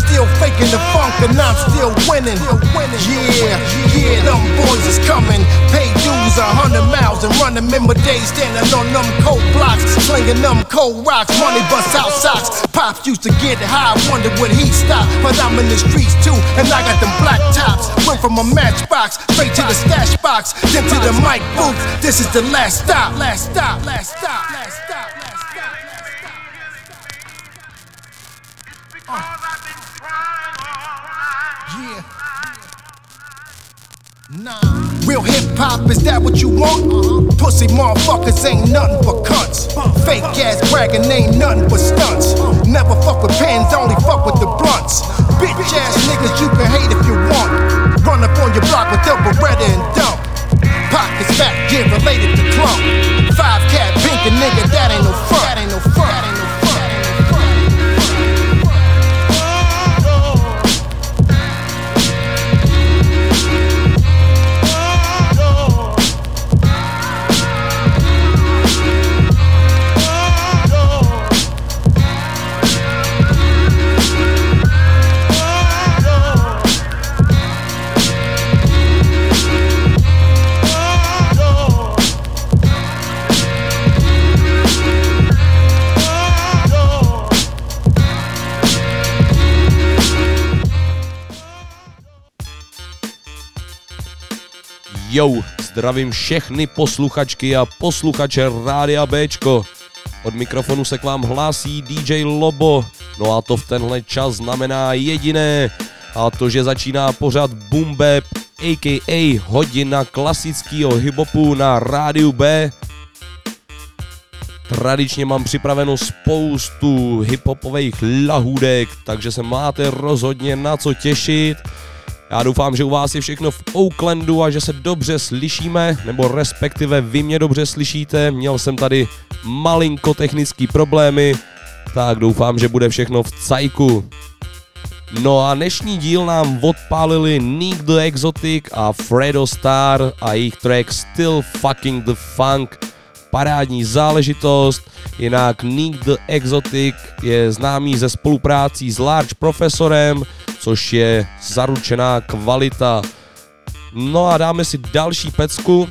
still faking the funk and I'm still winning. Yeah, yeah, them boys is coming. Pay dues a hundred miles and run them in my days standing on them cold blocks, slinging them cold rocks. Money bust out socks. Pops used to get high, wonder when he stopped. But I'm in the streets too, and I got them black tops. Went from a matchbox straight to the stash box, then to the mic booth. This is the last stop, last stop, last stop, Nah. Real hip hop, is that what you want? Uh-huh. Pussy motherfuckers ain't nothing but cunts. Uh. Fake ass bragging ain't nothing but stunts. Uh. Never fuck with pens, only fuck with the blunts. Bitch ass niggas, you can hate if you want. Run up on your block with the Beretta and dump. Pockets fat, get related to clump. Five cat pink and nigga, that ain't no front. That ain't no front. Jo, zdravím všechny posluchačky a posluchače Rádia Bčko. Od mikrofonu se k vám hlásí DJ Lobo, no a to v tenhle čas znamená jediné, a to, že začíná pořad Boom a.k.a. hodina klasického hiphopu na rádiu B. Tradičně mám připraveno spoustu hiphopových lahůdek, takže se máte rozhodně na co těšit. Já doufám, že u vás je všechno v Oaklandu a že se dobře slyšíme, nebo respektive vy mě dobře slyšíte. Měl jsem tady malinko technický problémy, tak doufám, že bude všechno v cajku. No a dnešní díl nám odpálili Nick the Exotic a Fredo Star a jejich track Still Fucking the Funk. Parádní záležitost, jinak Nick the Exotic je známý ze spoluprácí s Large Profesorem, což je zaručená kvalita. No a dáme si další pecku.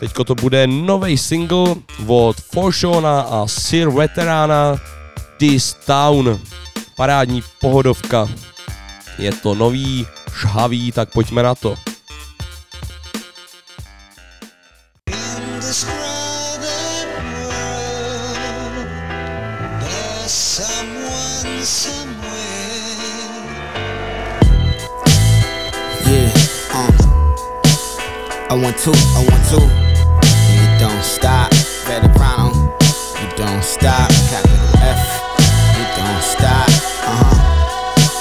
Teďko to bude nový single od Forshona a Sir Veterana This Town. Parádní pohodovka. Je to nový, žhavý, tak pojďme na to. I want to, I want to. And you don't stop. Veterano, you don't stop. Capital F, you don't stop. Uh huh.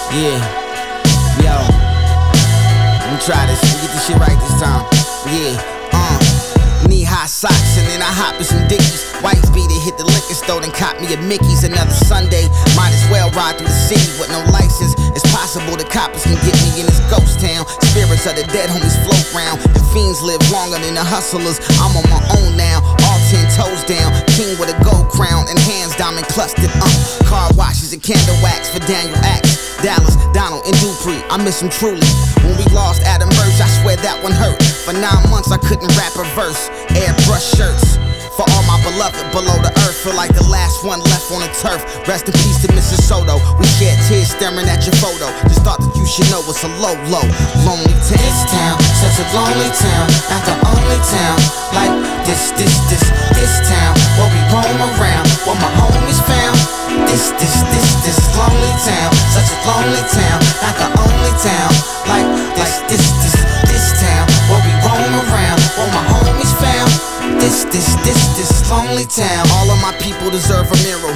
Yeah. Yo. Let me try this. Let me get this shit right this time. Yeah, uh. Knee high socks and then I hop in some dickies. Whites beat it, hit the liquor store, then caught me a Mickey's. Another Sunday, might as well ride through the city with no license. It's possible the coppers can get me in this ghost town. Spirits of the dead homies float round. The fiends live longer than the hustlers. I'm on my own now. All ten toes down. King with a gold crown and hands diamond clustered. Uh, car washes and candle wax for Daniel Axe. Dallas, Donald, and Dupree, I miss him truly. When we lost Adam Burch, I swear that one hurt. For nine months, I couldn't rap a verse. Airbrush shirts. For all my beloved below the earth, feel like the last one left on the turf. Rest in peace to Mrs. Soto. We shed tears staring at your photo. Just thought that you should know it's a low, low, lonely town. This town, such a lonely town, not the only town. Like this, this, this, this town, where we roam around, where my homies found. This, this, this, this lonely town, such a lonely town, not the only town. Like this, this, this, This, this, this, this lonely town. All of my people deserve a mirror.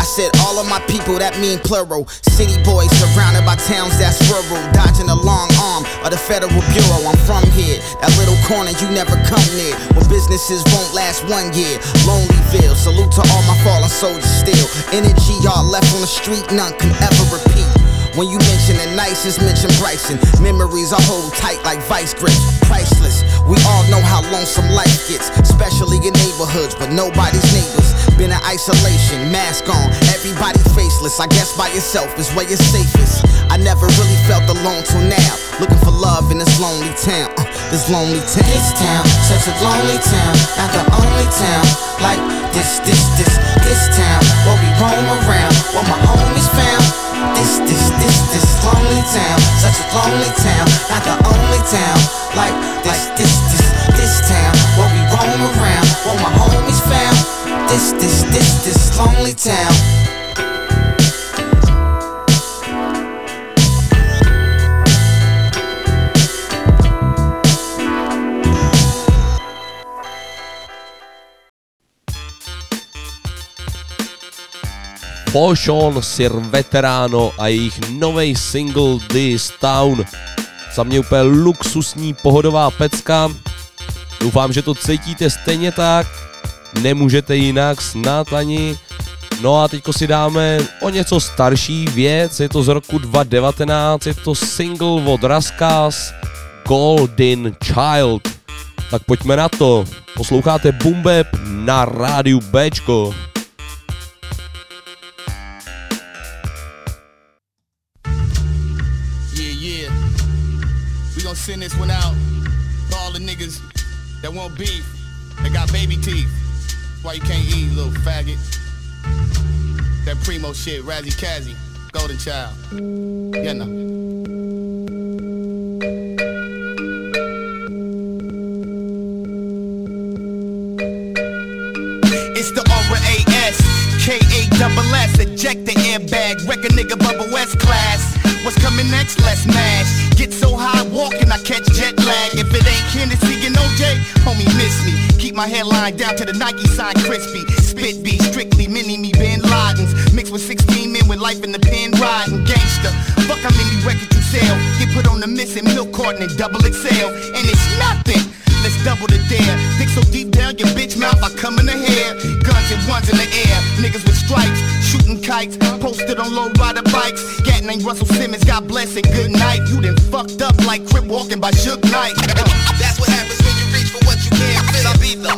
I said all of my people, that mean plural. City boys surrounded by towns that's rural. Dodging the long arm of the federal bureau. I'm from here, that little corner you never come near. Where businesses won't last one year. Lonelyville, salute to all my fallen soldiers still. Energy y'all left on the street, none can ever repeat. When you mention the nicest, mention Bryson. Memories I hold tight like vice grips. Priceless. We all know how lonesome life gets, especially in neighborhoods, but nobody's neighbors. Been in isolation, mask on, everybody faceless. I guess by yourself is where you're safest. I never really felt alone till now. Looking for love in this lonely town. Uh, this lonely town. This town, such a lonely town. Not the only town. Like this, this, this, this town. Where we roam around, where my homies found. This, this, this, this lonely town, such a lonely town, not the only town. Like this, this, this, this town, where we roam around, where my homies found. This, this, this, this lonely town. Pošon Sir Veterano a jejich nový single This Town. Za mě úplně luxusní pohodová pecka. Doufám, že to cítíte stejně tak. Nemůžete jinak, snad ani. No a teďko si dáme o něco starší věc, je to z roku 2019, je to single od Raskas Golden Child. Tak pojďme na to. Posloucháte Bumbeb na rádiu Bčko. Send this one out to all the niggas that want beef, that got baby teeth. Why you can't eat, little faggot? That primo shit, Razzie Kazzy, Golden Child. Yeah, no. It's the R-A-S, K-A-double-S, eject the airbag, wreck a nigga bubble West class. What's coming next? Let's mash. Get so high walking, I catch jet lag. If it ain't Hennessy and OJ, homie miss me. Keep my hairline down to the Nike sign crispy. Spit beat, strictly mini me Bin Ladens. Mixed with 16 men with life in the pen riding. Gangster. Fuck how many records you sell. Get put on the missing milk carton and double XL. And it's nothing. Double the dare. Dig so deep down your bitch mouth, I come in the hair. Guns and ones in the air. Niggas with stripes, shooting kites. Posted on low rider bikes. Gat named Russell Simmons, God bless and good night. You done fucked up like Crip walking by Suge Knight. Uh, that's what happens when you reach for what you can't fit. I be the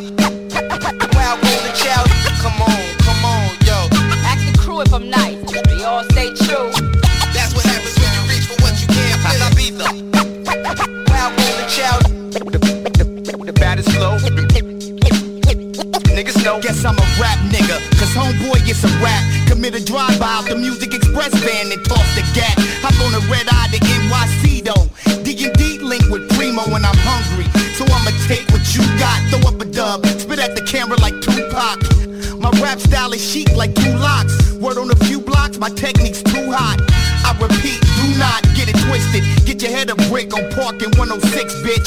wild golden child. Come on, come on, yo. Ask the crew if I'm nice. We all stay true. That's what happens when you reach for what you can't fit. I be the wild golden child. The baddest flow. Niggas know. Guess I'm a rap nigga. Cause homeboy gets a rap. Commit a drive by out the Music Express van and toss the gap. Hop on a red eye to NYC though. D&D link with Primo when I'm hungry. So I'ma take what you got. Throw up a dub. Spit at the camera like Tupac. My rap style is chic like two locks. Word on a few blocks, my technique's too hot. I repeat, do not get it twisted. Get your head a brick on Park in 106, bitch.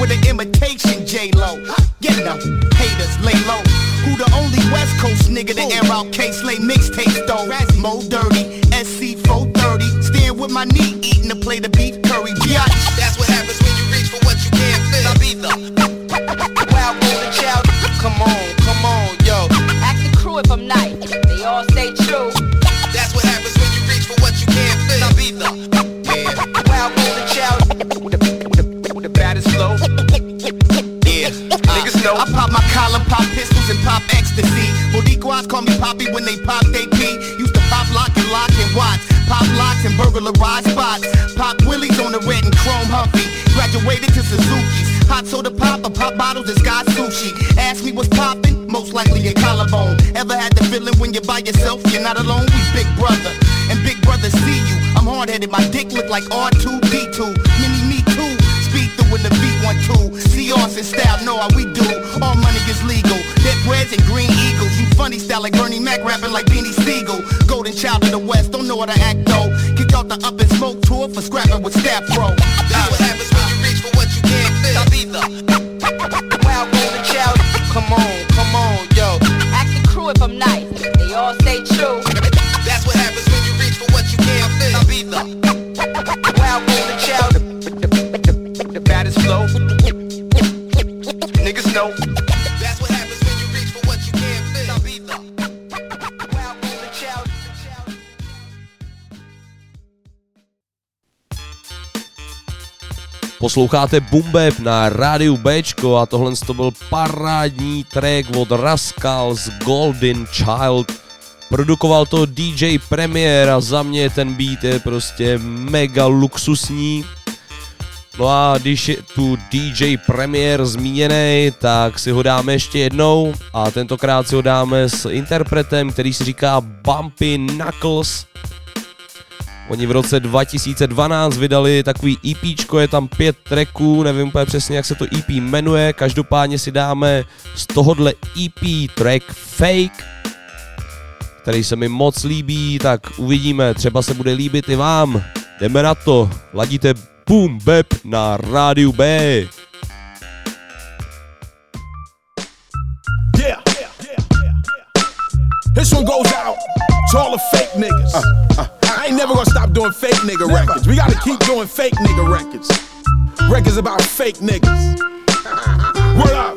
With an imitation J-Lo. Get them haters, lay low. Who the only West Coast nigga to air out Kay Slay mixtapes though? Mo Dirty, SC 430. Stand with my knee, Poppy when they pop they pee. Used to pop lock and lock and watch. Pop locks and burglarize spots. Pop willies on the red and chrome Humpy. Graduated to Suzuki's. Hot soda pop or pop bottles and sky sushi. Ask me what's poppin', most likely a collarbone. Ever had the feeling when you're by yourself, you're not alone? We big brother, and big brother see you. I'm hard headed, my dick look like R2D2. Mini me too. Speed through in the V12. See us in style, know how we do. And green eagles. You funny style like Bernie Mac, rapping like Beanie Sigel. Golden child of the West, don't know how to act though. Kick out the up and smoke tour for scrapping with staff bro. That's what happens when you reach for what you can't feel. Tabitha. Wild golden child. Come on, Posloucháte Bumbeb na rádiu Bčko a tohle to byl parádní track od Rascals Golden Child. Produkoval to DJ Premier a za mě ten beat je prostě mega luxusní. No a když je tu DJ Premier zmíněný, tak si ho dáme ještě jednou a tentokrát si ho dáme s interpretem, který si říká Bumpy Knuckles. Oni v roce 2012 vydali takový EPčko, je tam pět tracků, nevím úplně přesně, jak se to EP jmenuje, každopádně si dáme z tohohle EP track Fake, který se mi moc líbí, tak uvidíme, třeba se bude líbit i vám. Jdeme na to, ladíte Boom Bap na rádiu B. Yeah. This one goes out to all the fake niggas. I ain't never gonna stop doing fake nigga records. We gotta keep doing fake nigga records. Records about fake niggas. Word up.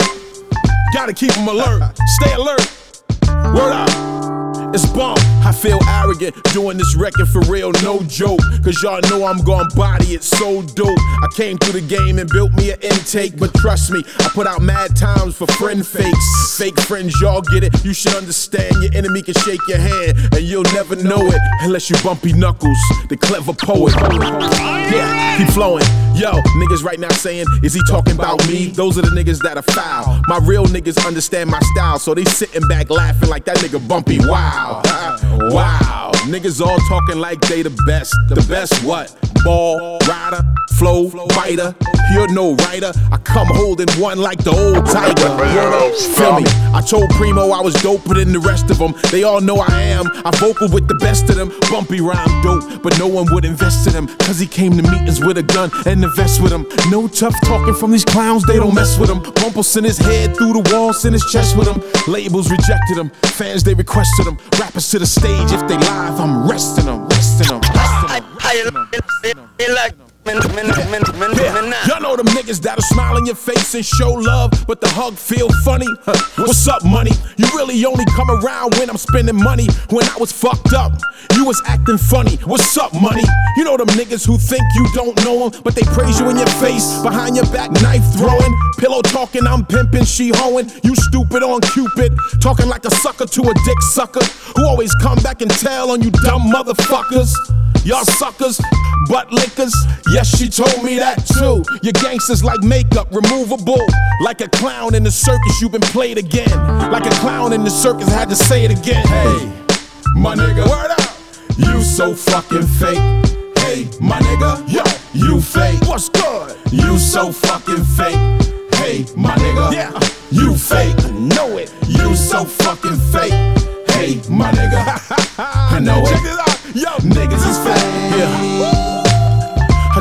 Gotta keep them alert. Stay alert. Word up. It's bump. I feel arrogant doing this record for real, no joke. Cause y'all know I'm gon' body it so dope. I came through the game and built me an intake, but trust me, I put out mad times for friend fakes. Fake friends, y'all get it. You should understand your enemy can shake your hand, and you'll never know it unless you bumpy knuckles, the clever poet. Yeah, keep flowing. Yo, niggas right now saying, is he talking about me? Those are the niggas that are foul. My real niggas understand my style, so they sitting back laughing like that nigga bumpy. Wow. Wow. Niggas all talking like they the best. The best what? Ball, rider, flow, fighter. You're no writer. I come holding one like the old tiger. Feel me? I told Primo I was doper than the rest of them. They all know I am. I vocal with the best of them. Bumpy rhyme dope, but no one would invest in him. Cause he came to meetings with a gun and invest with him. No tough talking from these clowns, they don't mess with him. Bumper sent his head through the wall, sent his chest with him. Labels rejected him. Fans, they requested him. Rappers to the stage, if they live, I'm resting them, resting them, resting them. Yeah. Y'all know them niggas that'll smile in your face and show love, but the hug feel funny. Huh. What's up, money? You really only come around when I'm spending money. When I was fucked up, you was acting funny. What's up, money? You know them niggas who think you don't know them, but they praise you in your face, behind your back, knife throwing, pillow talking, I'm pimping, she hoeing. You stupid on Cupid, talking like a sucker to a dick sucker, who always come back and tell on you dumb motherfuckers. Y'all suckers, butt lickers. Yes, she told me that too. Your gangsters like makeup, removable. Like a clown in the circus, you've been played again. Like a clown in the circus, had to say it again. Hey, my nigga, word up. You so fucking fake. Hey, my nigga, yo, you fake. What's good? You so fucking fake. Hey, my nigga, yeah, you fake. I Know it. You so fucking fake. Hey, my nigga, I know it. Check it out, yo, niggas is fake. Yeah.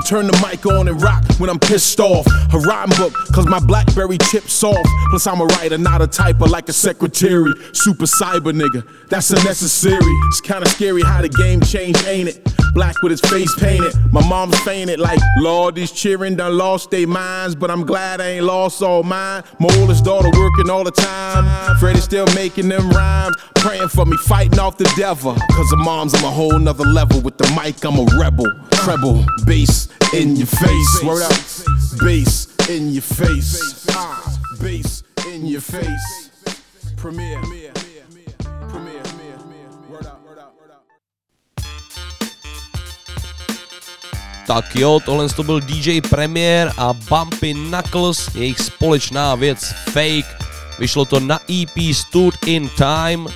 Turn the mic on and rock when I'm pissed off. A rhyme book, cause my Blackberry chips off. Plus, I'm a writer, not a typer like a secretary. Super cyber nigga, that's unnecessary. It's kinda scary how the game changed, ain't it? Black with his face painted. My mom's fainted like, Lord, these cheering done lost their minds. But I'm glad I ain't lost all mine. My oldest daughter working all the time. Freddie still making them rhymes. Praying for me, fighting off the devil. Cause of moms, I'm a whole nother level. With the mic, I'm a rebel. Treble, bass in your face. Word up, bass in your face. Bass in your face. Premiere. Premiere. Word up, word. Tak jo, tohle to byl DJ Premier a Bumpy Knuckles, jejich společná věc Fake. Vyšlo to na EP Stood in Time,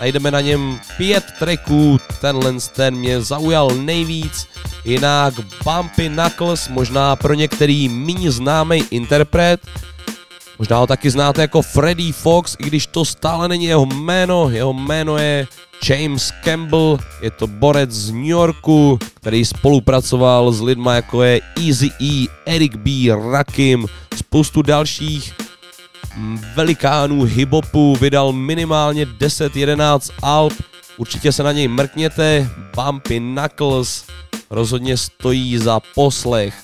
najdeme na něm pět tracků, tenhle ten mě zaujal nejvíc jinak Bumpy Knuckles, možná pro některý méně známý interpret, Možná ho taky znáte jako Freddy Fox, i když to stále není jeho jméno. Jeho jméno je James Campbell, je to borec z New Yorku, který spolupracoval s lidma jako je Easy E, Eric B, Rakim, spoustu dalších velikánů hiphopu, vydal minimálně 10-11 alb, určitě se na něj mrkněte, Bumpy Knuckles rozhodně stojí za poslech.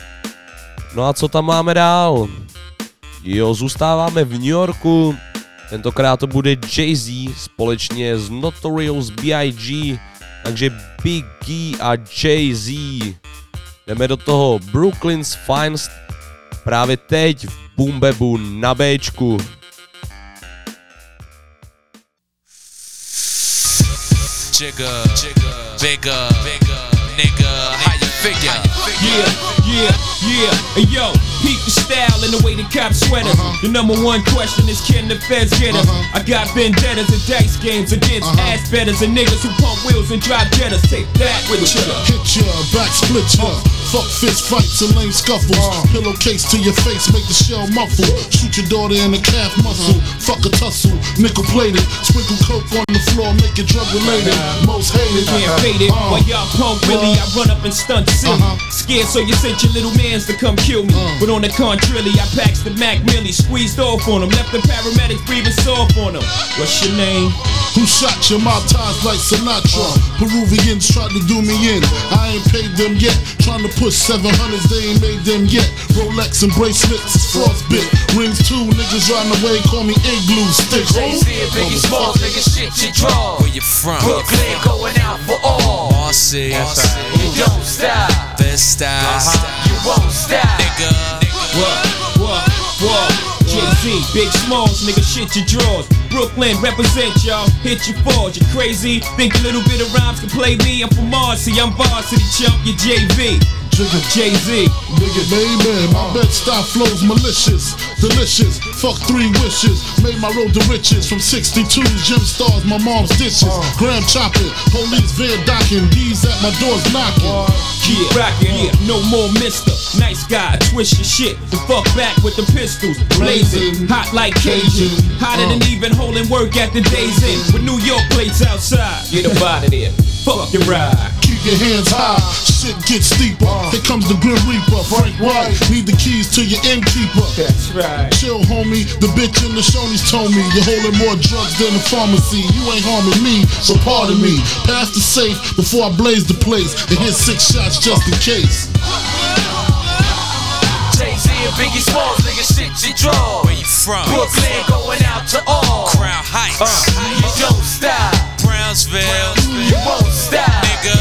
No a co tam máme dál? Jo, zůstáváme v New Yorku, tentokrát to bude Jay-Z společně s Notorious B.I.G., takže Big E a Jay-Z. Jdeme do toho Brooklyn's Finest právě teď v Boombebu na Bčku. Jigga, bigger, nigga, how you figure? Yeah, yeah, yeah. Hey yo, peep the style and the way the cops sweat us. Uh-huh. The number one question is can the feds get us? Uh-huh. I got vendettas and dice games against uh-huh. ass betters and niggas who pump wheels and drive jettas. Take that with you. Hit ya, back split ya. Uh, Fuck fist fights and lame scuffles. Uh. Pillowcase to your face, make the shell muffle. Shoot your daughter in the calf muscle. Fuck a tussle, nickel plated. Sprinkle coke on the floor, make it drug related. Uh-huh. Most hated. Can't fade it. While y'all pump Willie, I run up and stunt silly. Uh-huh. Scared, so you sent your little mans to come kill me. Uh. But on the contrary, I packs the Mac Millie, squeezed off on him, left the paramedics breathing soft on him. What's your name? Who shot your mouth ties like Sinatra? Peruvians tried to do me in. I ain't paid them yet. Trying to push 700s, they ain't made them yet. Rolex and bracelets is frostbit. Rings too, niggas riding away, call me igloo stick. Jay-Z and Biggie Smalls, nigga, shit you draw. Where you from? Brooklyn going out for all. Marcy, You don't stop. best style, uh-huh. You won't stop. nigga. What? What? What? Jay-Z, Big Smalls, nigga, shit your drawers. Brooklyn, represent y'all, hit your fours. You crazy? Think a little bit of rhymes can play me? I'm from Marcy, I'm varsity chump, you JV. Trigger Jay-Z. Nigga, baby, my bed style flows malicious, delicious. Fuck three wishes, made my road to riches from 62 gem stars, my mom's dishes. Uh. Graham chopping, police van docking, D's at my doors knocking. Uh, yeah, rockin', yeah, no more mister. Nice guy, twist your shit. The fuck back with the pistols. Blazing, hot like Cajun. Hotter than uh. even holding work at the day's end. With New York plates outside. Get up out of there. Fuck your ride. Keep your hands high, shit gets steeper. Here uh. comes the Grim Reaper, Frank White. Need the keys to your innkeeper. That's right. Chill, homie. The bitch in the Shoney's told me you're holding more drugs than a pharmacy. You ain't harming me, so pardon me. Pass the safe before I blaze the place and hit six shots just in case. Jay-Z and Biggie Smalls, nigga, shit you draw. Where you from? Brooklyn going out to all. Crown Heights, uh, You don't stop. Brownsville, You won't stop. nigga.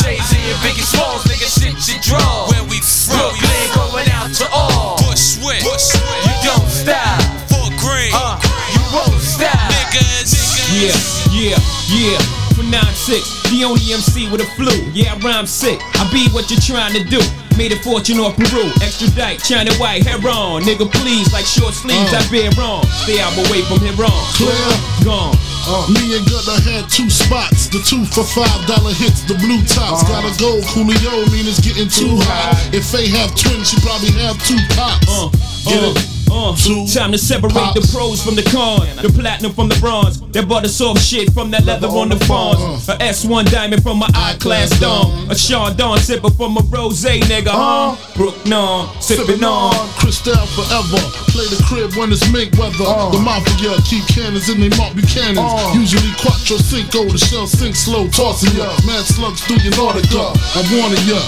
Jay-Z and Biggie Smalls, nigga, shit you draw. Where we from? Brooklyn going out to all. Bushwick, You don't stop. Fort Greene, Uh, you won't stop. niggas. Yeah, yeah, yeah. For 9-6, the only MC with a flu. Yeah, I rhyme sick. I be what you're trying to do. Made a fortune off Peru. Extradite, China white, hair on. Nigga, please, like short sleeves, I bear wrong. Stay out away from here wrong. Clear. Gone. Me and Gunna had two spots. The two for five dollar hits, the blue tops. Gotta go, Coolio, mean it's getting too hot. If they have twins, she probably have two pops. Uh, Get uh, it? Uh. Two Time to separate the pros from the cons, the platinum from the bronze, that butter soft shit from that leather on the fawns, uh. a S1 diamond from my I-class dome, a Dawn sipper from a rose nigga, huh? Uh. Brook non, sipping on. Cristal forever. Play the crib when it's mink weather. Uh. The mafia keep cannons in they Mark Buchanans. Usually quattro cinco, the shell sink slow, tossing ya. Mad slugs through your Nautica. I wanted ya.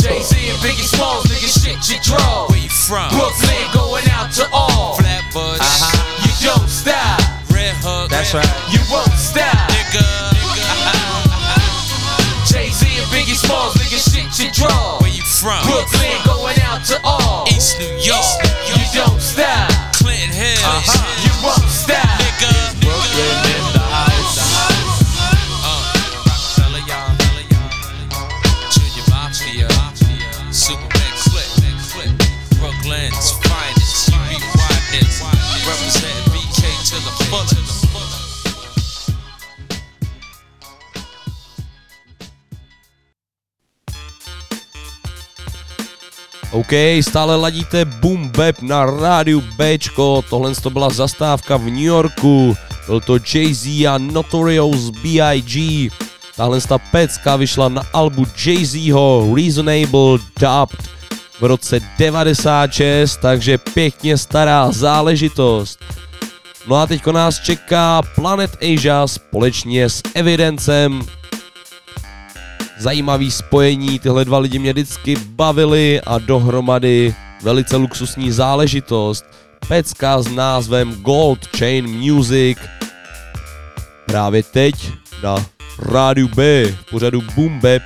Jay-Z and Biggie Smalls, nigga, shit you draw. Where you from? Brooklyn going out to all. Flatbush, uh-huh. You don't stop. Red Hook, That's right. You won't stop. nigga. Jay-Z and Biggie Smalls, nigga, shit you draw. Where you from? Brooklyn going out to all. East New York, You OK, stále ladíte Boom Bap na rádiu Bčko, tohle to byla zastávka v New Yorku, byl to Jay-Z a Notorious B.I.G. Tahle ta pecka vyšla na albu Jay-Zho Reasonable Dubbed v roce 96, takže pěkně stará záležitost. No a teďko nás čeká Planet Asia společně s Evidencem. Zajímavý spojení, tyhle dva lidi mě vždycky bavili a dohromady velice luxusní záležitost. Pecka s názvem Gold Chain Music. Právě teď na rádiu B v pořadu Boom Bap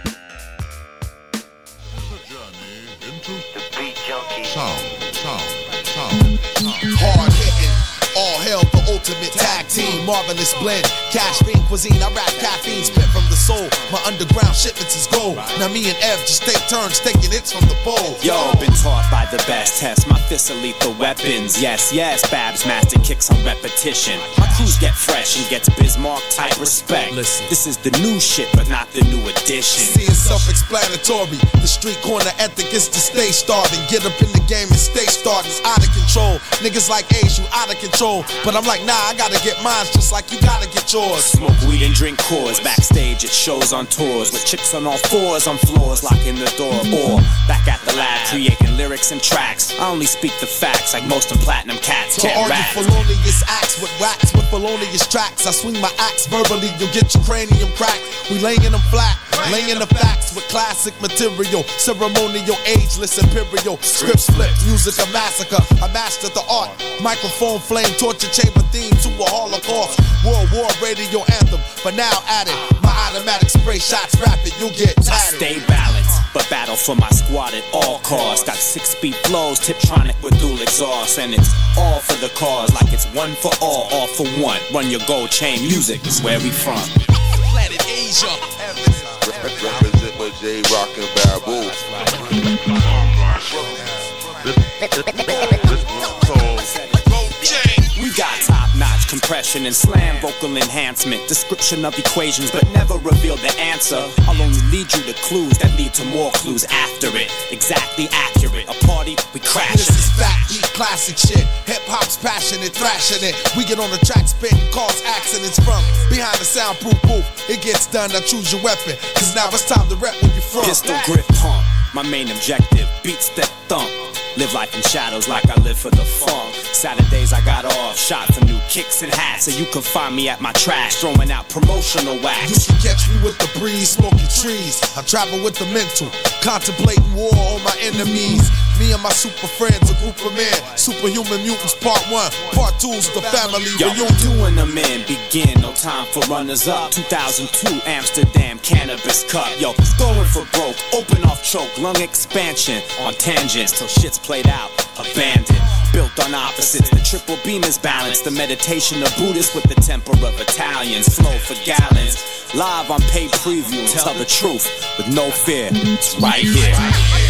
marvelous blend. Cash bean cuisine, I rap caffeine, spit from the soul. My underground shipments is gold. Now me and Ev just take turns taking hits from the bowl. Yo, been taught by the best. Test my fists are lethal weapons. Yes, yes, Babs master kicks on repetition. My crews get fresh and gets Bismarck type respect. Listen, this is the new shit, but not the new edition. See, it's self-explanatory. The street corner ethic is to stay starving. Get up in the game and stay starting. It's out of control. Niggas like Ace, you out of control. But I'm like, nah, I gotta get mine just like you gotta get yours. Smoke weed and drink cores. Backstage at shows on tours with chicks on all fours on floors, locking the door. Or back at the lab, creating lyrics and tracks. I only speak the facts like most of platinum cats To can't you rap. felonious acts with wax with felonious tracks. I swing my axe verbally, you'll get your cranium cracked. We laying them flat, laying the facts with classic material. Ceremonial, ageless, imperial. Scripts flip, music a massacre. I mastered the art. Microphone flame, torture chamber theme to a holocaust. World War radio anthem, but now added. My automatic spray shots rapid, you'll get I stay balanced, but battle for my squad at all costs. Got six speed flows, Tiptronic with dual exhaust, and it's all for the cause, like it's one for all, all for one. Run your gold chain, music is where we from. Planet Asia. Represent with J Rock and Babu. compression and slam vocal enhancement. Description of equations, but never reveal the answer. I'll only lead you to clues that lead to more clues after it. Exactly accurate. A party, we crash This is fat heat classic shit. Hip hop's passionate, thrashing it. We get on the track, spitting, cause accidents from behind the soundproof booth. It gets done. Now choose your weapon, cause now it's time to rep where you from. Pistol grip pump, my main objective. Beats that thump. Live life in shadows like I live for the funk. Saturdays I got off, shot some new kicks and hats, so you can find me at my trash, throwing out promotional wax. You can catch me with the breeze, smoking trees. I travel with the mental, contemplating war on my enemies. Me and my super friends, a group of men. Superhuman mutants, part one. Part two's the family Yo, reunion. doing them in, begin, no time for runners up. 2002 Amsterdam Cannabis Cup. Yo, going for broke, open off choke, lung expansion on tangents till shit's played out, abandoned. Built on opposites, the triple beam is balanced. The meditation of Buddhists with the temper of Italians. Flow for gallons. Live on paid preview, tell the truth with no fear. It's right here.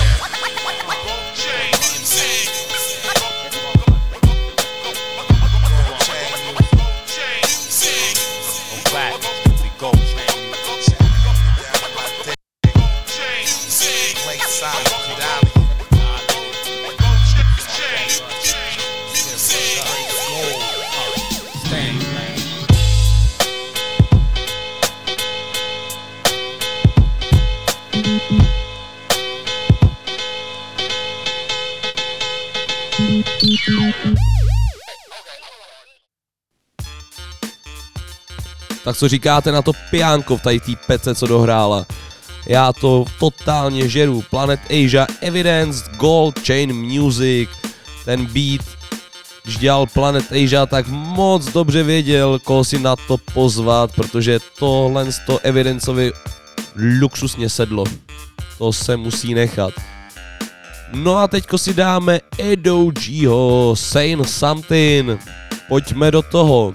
Tak co říkáte na to piánko v tady té pece, co dohrála? Já to totálně žeru. Planet Asia, Evidence, Gold Chain Music, ten beat, když dělal Planet Asia, tak moc dobře věděl, koho si na to pozvat, protože tohle z to Evidencovi luxusně sedlo. To se musí nechat. No a teďko si dáme Edo Gho, Saying Something. Pojďme do toho.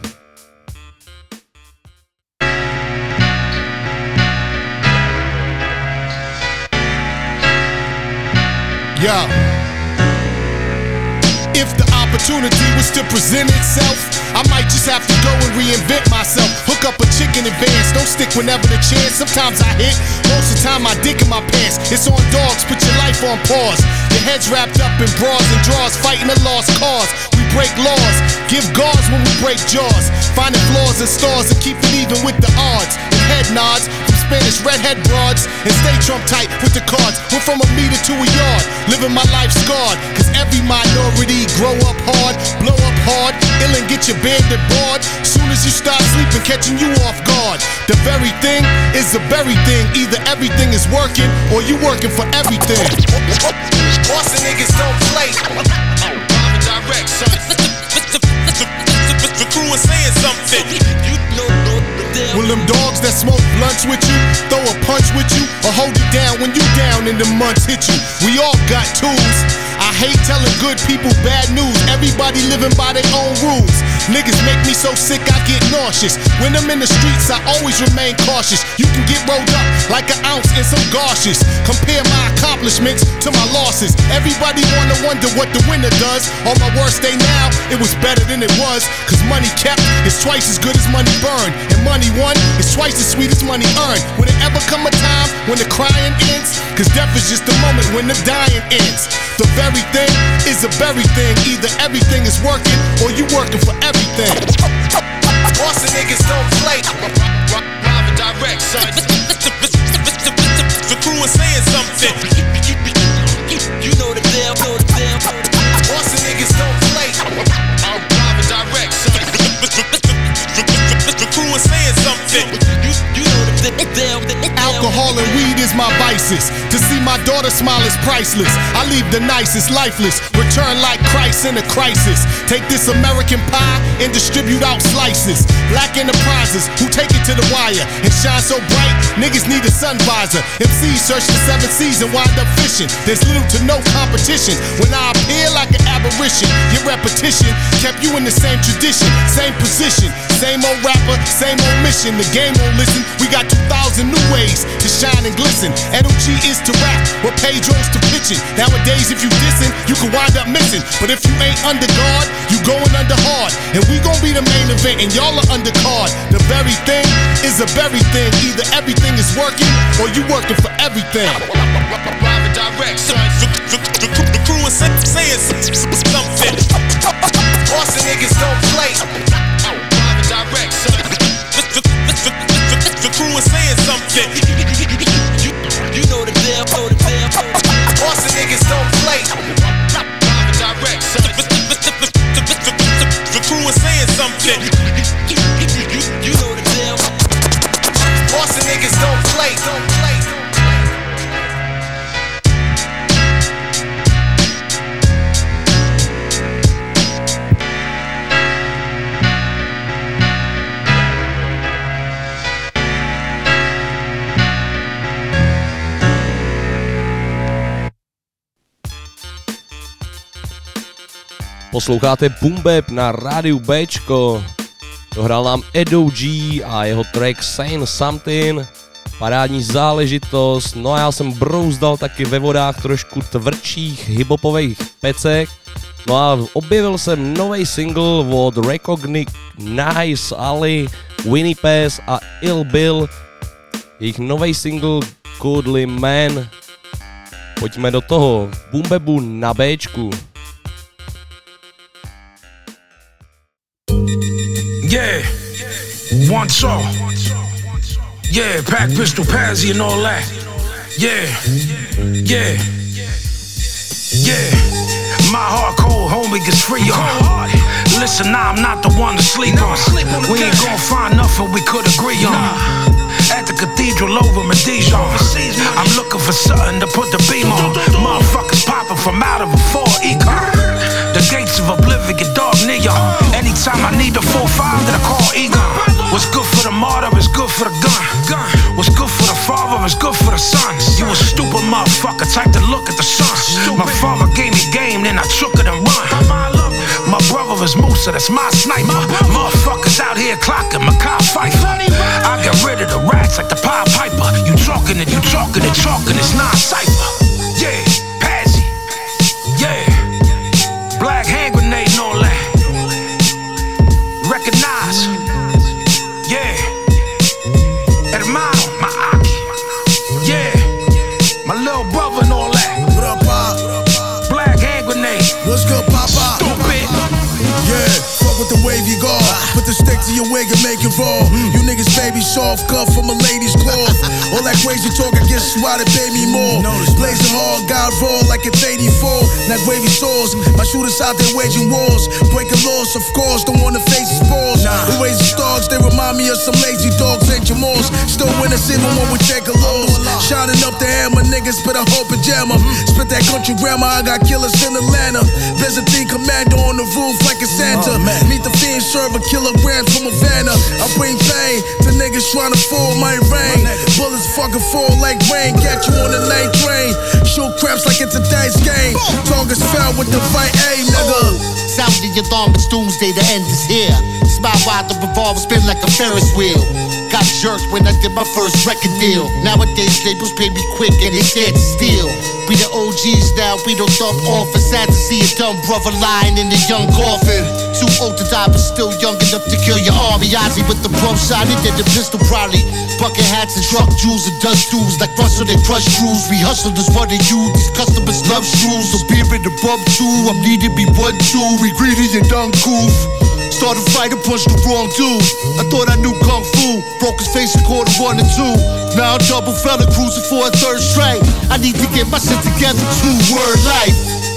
Yo. If the opportunity was to present itself, I might just have to go and reinvent myself. Hook up a chick in advance, don't stick whenever the chance. Sometimes I hit, most of the time I dick in my pants. It's on dogs, put your life on pause. Your head's wrapped up in bras and drawers, fighting a lost cause. We break laws, give gauze when we break jaws. Finding flaws in stars and keep it even with the odds. And head nods Spanish redhead broads and stay Trump tight with the cards. Went from a meter to a yard, living my life scarred. Cause every minority grow up hard, blow up hard, ill and get your bandit bored. Soon as you start sleeping, catching you off guard. The very thing is the very thing. Either everything is working or you working for everything. Boston niggas don't play. Direct, son. The crew is saying something. You. Will them dogs that smoke blunts with you throw a punch with you or hold you down when you down and the months hit you? We all got tools. I hate telling good people bad news. Everybody living by their own rules. Niggas make me so sick I get nauseous. When I'm in the streets, I always remain cautious. You can get rolled up like an ounce in some gauzes. Compare my accomplishments to my losses. Everybody wanna wonder what the winner does. On my worst day now, it was better than it was. Cause money kept is twice as good as money burned. And money won is twice as sweet as money earned. Will it ever come a time when the crying ends? Cause death is just the moment when the dying ends. The very thing is a very thing. Either everything is working or you working for everything. Boston niggas don't play. Daughter smile is priceless. I leave the nicest lifeless. Return like Christ in a crisis. Take this American pie and distribute out slices. Black enterprises who take it to the wire and shine so bright, niggas need a sun visor. MCs search the seven seas and wind up fishing. There's little to no competition. When I appear like an aberration, your repetition kept you in the same tradition, same position, same old rapper, same old mission. The game won't listen. We got 2,000 new ways to shine and glisten. NOG is to rap, what Pedro's to pitching. Nowadays, if you dissing, you can wind up missing. But if you ain't under guard, you going under hard. And we gon' be the main event, and y'all are under card. The very thing is a very thing. Either everything is working or you working for everything. Direct, son. The, crew is saying something. Boston niggas don't play. Direct, son. The, crew is saying something. You, know the deal, know the. Boston niggas don't play. Direct, son. The crew is saying something. Posloucháte Bap na rádiu Bčko. Dohrál nám Edo G a jeho track Saying Something. Parádní záležitost. No a já jsem brouzdal taky ve vodách trošku tvrdších hiphopových pecek. No a objevil jsem nový single od Recognize Ali, Winnie Pass a Ill Bill. Jejich nový single Godly Man. Pojďme do toho. Boom Bapu na Bčku. Yeah, one saw. Yeah, pack pistol, Pazzy, and all that. Yeah, yeah, yeah. My heart cold, homie gets free on. Listen, now I'm not the one to sleep on. We ain't gonna find nothing we could agree on. At the cathedral over Medijon. I'm looking for something to put the beam on. Motherfuckers popping from out of a four econ. The gates of oblivion, get dark neon. Anytime I need a full five, then I call Egon. What's good for the martyr is good for the gun. gun. What's good for the father is good for the son. You a stupid motherfucker, type to look at the sun. My father gave me game, then I took it and run. My brother is Musa, that's my sniper. Motherfuckers out here clocking Makai Pfeiffer. I get rid of the rats like the Pied Piper. You talking it, you talking it, talking it's not to your wig and make it raw. You niggas baby soft cut from a lady's cloth. All that crazy talk, I guess why they pay me more. Blazing hard, got raw like it's 84. Not wavy swords, my shooters out there waging wars. Breaking laws, of course, don't wanna face the balls. We raise the stars, they remind me of some lazy dogs and Jamals. Still winners even when we take a loss. Niggas spit a whole pajama. Spit that country grandma, I got killers in Atlanta. Byzantine commando on the roof like a Santa. Oh, Meet the fiend, serve a kilograms from Havana. I bring pain to niggas trying to fool my rain. Bullets fucking fall like rain, catch you on the night train. Shoot craps like it's a dice game. Targets fell with the fight aim, nigga. Oh, sound the alarm, it's doomsday, the end is here. Smile while the revolver spin like a Ferris wheel. Got jerked when I did my first record deal. Nowadays, labels pay me quick and they to steal. We the OGs now, we don't thump off. It's sad to see a dumb brother lying in the young coffin. Too old to die, but still young enough to kill your army. Ozzy with the pro shot, he did the pistol probably. Bucket hats and truck jewels and dust dudes like Russell they crush crews. We hustlers, what they you? These customers love shoes. So beer in the bump too. I'm needed be one two. We greedy and done coof. Started fight and punched the wrong dude. I thought I knew kung fu. Broke his face in quarter one and two. Now I'm double fella cruising for a third strike. I need to get my shit together. Two word life.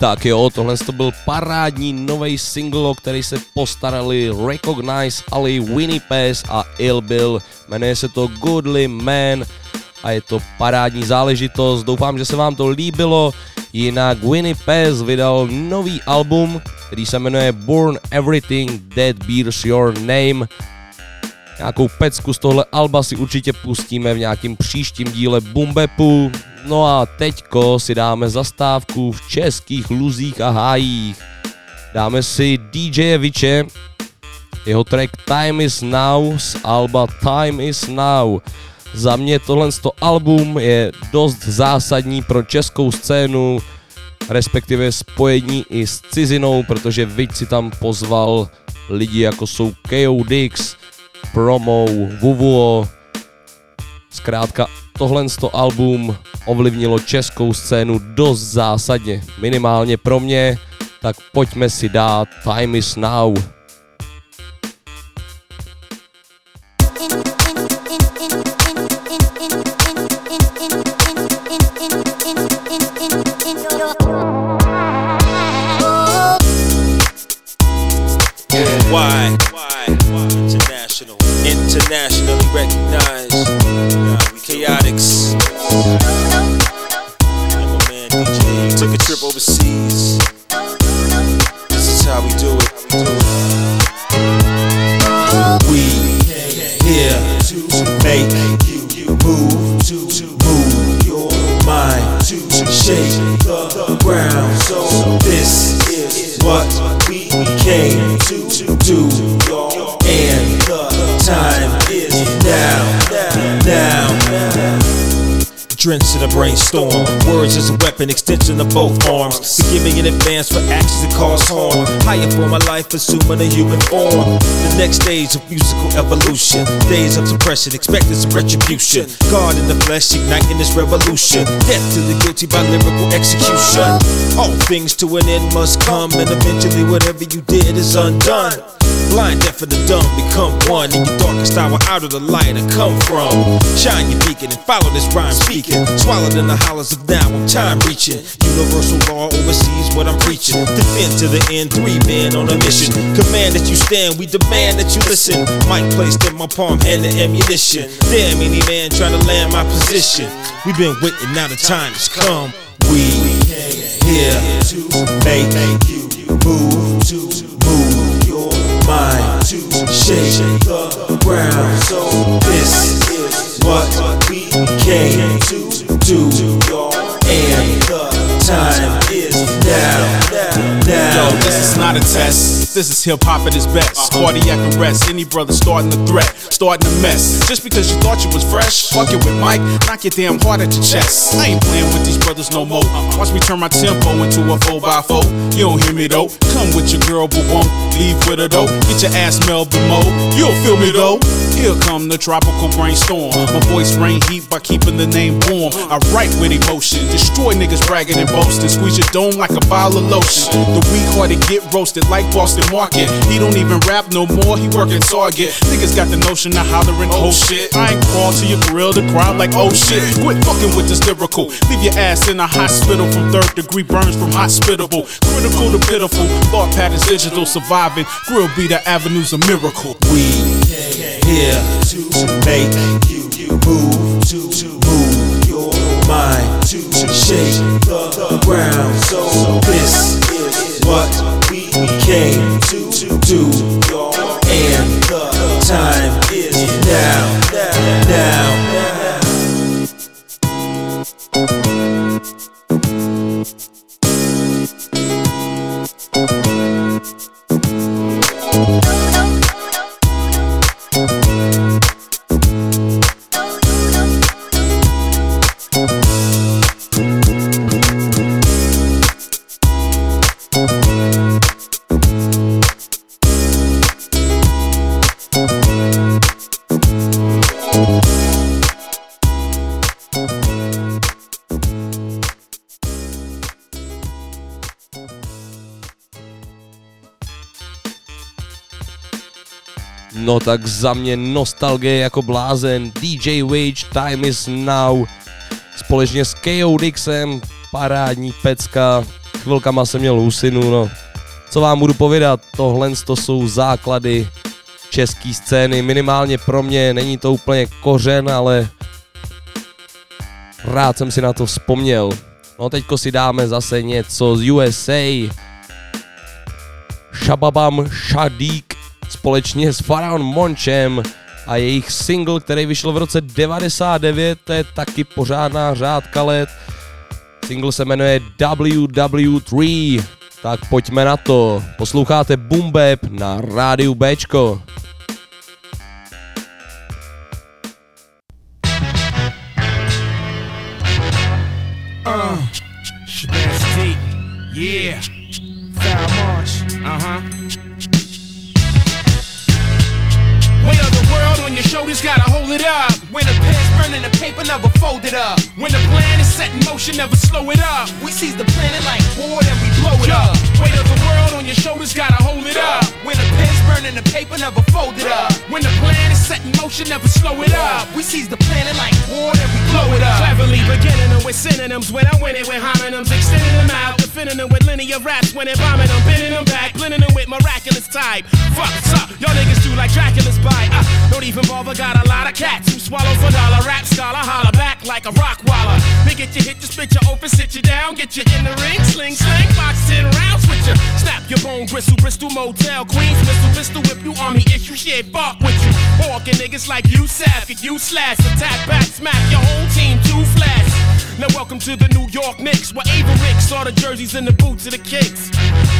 Tak jo, tohle to byl parádní nový single, o který se postarali Recognize, Ali, Winnie Pass a Ill Bill. Jmenuje se to Goodly Man a je to parádní záležitost. Doufám, že se vám to líbilo. Jinak Winnie Pass vydal nový album, který se jmenuje Born Everything That Bears Your Name. Nějakou pecku z tohle alba si určitě pustíme v nějakým příštím díle Bumbepu. No a teďko si dáme zastávku v českých luzích a hájích. Dáme si DJ Viče, jeho track Time is Now z alba Time is Now. Za mě tohle album je dost zásadní pro českou scénu, respektive spojení i s cizinou, protože Vič si tam pozval lidi jako jsou KO Dix, Promo, Vuvuo. Zkrátka tohle album ovlivnilo českou scénu dost zásadně, minimálně pro mě, tak pojďme si dát Time is Now. Trip overseas. This is how we do it. We here to make you move, to move your mind, to shake the ground. So this is what we came to do, Drenched in a brainstorm. Words is a weapon, extension of both arms. Forgive me in advance for actions that cause harm. Higher for my life, assuming a human form. The next stage of musical evolution. Days of suppression, expecting some retribution. God in the flesh, igniting this revolution. Death to the guilty by lyrical execution. All things to an end must come, and eventually whatever you did is undone. Blind, deaf, and the dumb become one. In your darkest hour, out of the light I come from. Shine your beacon and follow this rhyme speaking. Swallowed in the hollows of now, I'm time reaching. Universal law oversees what I'm preaching. Defend to the end, three men on a mission. Command that you stand, we demand that you listen. Mic placed in my palm, and the ammunition. Damn, any man trying to land my position. We've been waiting, now the time has come. We here to make you move, to move your mind to shake the ground. So this is what we came to do, and the time now. Now. Yo, this is not a test. This is hip hop at its best. Uh-huh. Cardiac arrest. Any brother starting a threat, starting a mess. Just because you thought you was fresh, fuck it with Mike, knock your damn heart at your chest. I ain't playing with these brothers no more. Uh-huh. Watch me turn my tempo into a 4x4. You don't hear me though. Come with your girl, but won't leave with her though. Get your ass Melvin Mo. You'll feel me though. Here come the tropical brainstorm. My voice rain heat by keeping the name warm. I write with emotion, destroy niggas bragging and boasting. Squeeze your dome like a bottle of lotion. The weak hearted get roasted like Boston Market. He don't even rap no more, he working Target. Niggas got the notion of hollering, oh shit. I ain't crawl to your grill to crowd like, oh shit. Quit fucking with this lyrical. Leave your ass in a hospital from third degree burns from hospitable. Critical to pitiful. Thought patterns digital surviving. Grill be the avenues of miracle. We here to make you move, to move mind, to shake the ground. So this is what we came to do, and the time is now, now. Tak za mě nostalgie jako blázen. DJ Wage, Time is Now. Společně s KO Dixem, parádní pecka. Chvilkama jsem měl husinu, no. Co vám budu povědat, tohle to jsou základy české scény. Minimálně pro mě není to úplně kořen, ale rád jsem si na to vzpomněl. No teďko si dáme zase něco z USA. Shababam Shadik společně s Faraon Monchem a jejich single, který vyšel v roce 99, to je taky pořádná řádka let. Single se jmenuje WW3, tak pojďme na to. Posloucháte Boom Bap na rádiu Bčko. Uh. Yeah. Foul march. Uh Weight of the world on your shoulders, gotta hold it up. When the pen's burning, the paper never fold it up. When the plan is set in motion, never slow it up. We seize the planet like war, then we blow it up. Motion, never slow it up. We seize the planet like war, then we blow it up. Cleverly beginning them with synonyms when I win it with homonyms, extending them out, defending them with linear raps when they're bombing them, bending them back, blending them with miraculous type. Fuck's up, y'all niggas do like Dracula's bite. Uh, don't even bother, got a lot of cats who swallow for dollar. Rap scholar, holler back like a rock waller. Get you hit, you spit you open, sit you down, get you in the ring, sling, slang, box 10 rounds with you. Snap your bone, bristle, Bristol Motel, Queens, missile, pistol, whip you, army issue, shit, fuck with you. Walking niggas like you, sap, you slash, attack back, smack your whole team, two flash. Now welcome to the New York Knicks, where Ava Ricks saw the jerseys and the boots of the kicks.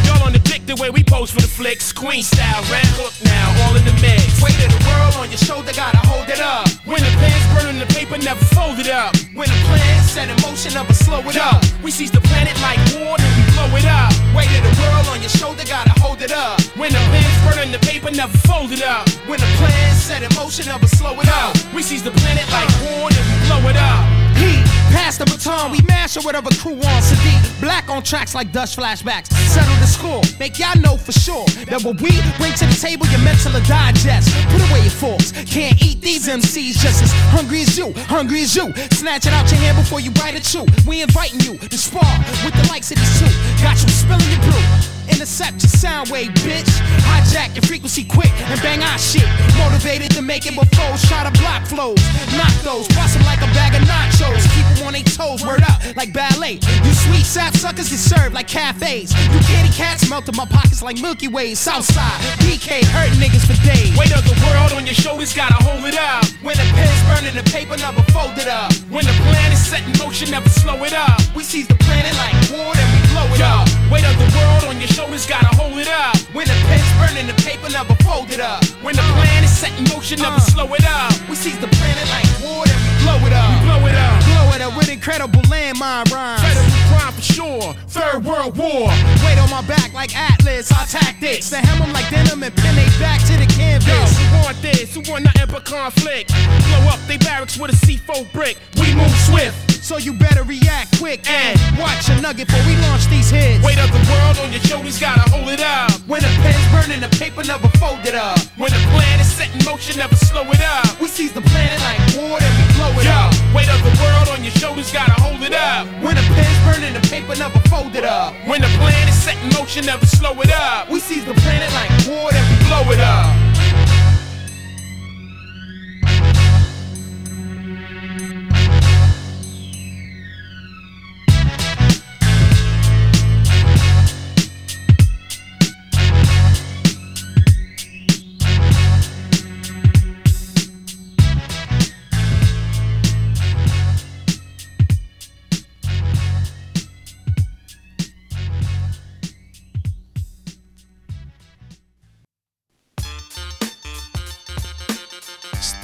Y'all on the dick the way we pose for the flicks, Queen style, red hook now, all in the mix. Weight of the world on your shoulder, gotta hold it up. When the pen's burning, the paper never folded up. When the plan set in motion, never slow it up. We seize the planet like war, then we blow it up. Weight of the world on your shoulder, gotta hold it up. When the pen's burning, the paper never folded up. When the plan set in motion, never slow it up. We seize the planet like war, then we blow it up. Heat, pass the baton, we mash it whatever crew on Sadiq. Black on tracks like Dutch flashbacks. Settle the score, make y'all know for sure that what we bring to the table, your mental will digest. Put away your forks, can't eat these MCs just as hungry as you, hungry as you. Snatch it out your hand before you bite it too. We inviting you to spar with the likes of these two. Got you spilling your brew. Intercept your sound wave, bitch. Hijack your frequency quick and bang our shit. Motivated to make it before try to block flows. Knock those, bust 'em like a bag of nachos. Keep on their toes, word up like ballet. You sweet sap suckers get served like cafes. You kitty cats melt in my pockets like Milky Ways. Southside, BK, hurt niggas for days. Weight of the world on your shoulders, gotta hold it up. When the pen's burning, the paper never folded up. When the plan is set in motion, never slow it up. We seize the planet like war, then we blow it up. Weight of the world on your shoulders, gotta hold it up. When the pen's burning, the paper never folded up. When the plan is set in motion, never uh. slow it up. We seize the planet like war, then we blow it up. We blow it up. Blow it up with incredible landmine rhymes. Federal crime for sure. Third World War. Weight on my back like Atlas, our tactics. To them like denim and pin they back to the Yo, canvas. who want this? Who want nothing but conflict? Blow up they barracks with a C4 brick. We move swift. So you better react quick and watch a nugget before we launch these hits. Weight of the world on your shoulders, gotta hold it up. When the pen's burning, the paper never folded up. When the plan is set in motion, never slow it up. We seize the planet like war, then we blow it Yo, up. weight of the world on your shoulders, gotta hold it up. When the pen's burning, the paper never folded up. When the plan is set in motion, never slow it up. We seize the planet like war, then we blow it up.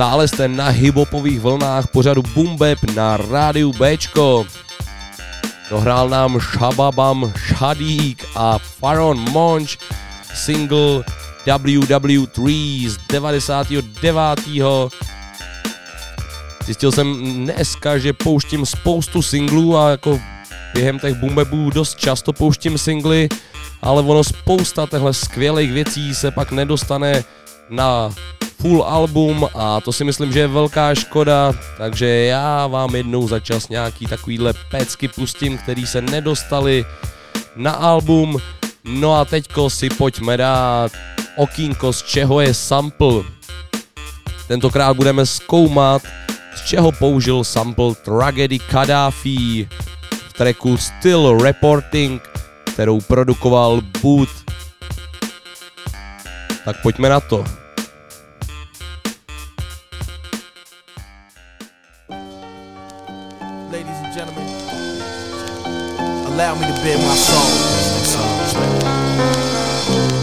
Stále jste na hiphopových vlnách pořadu Bap na rádiu Bčko. Dohrál nám Shababam Shadík a Faron Monch single WW3 z 99. Zjistil jsem dneska, že pouštím spoustu singlů a jako během těch boom dost často pouštím singly, ale ono spousta těchto skvělých věcí se pak nedostane na full album a to si myslím, že je velká škoda, takže já vám jednou za čas nějaký takovýhle pecky pustím, který se nedostali na album. No a teďko si pojďme dát okýnko, z čeho je sample. Tentokrát budeme zkoumat, z čeho použil sample Tragedy Kadhafi v tracku Still Reporting, kterou produkoval Boot. Tak pojďme na to. Ladies and gentlemen, allow me to bear my soul.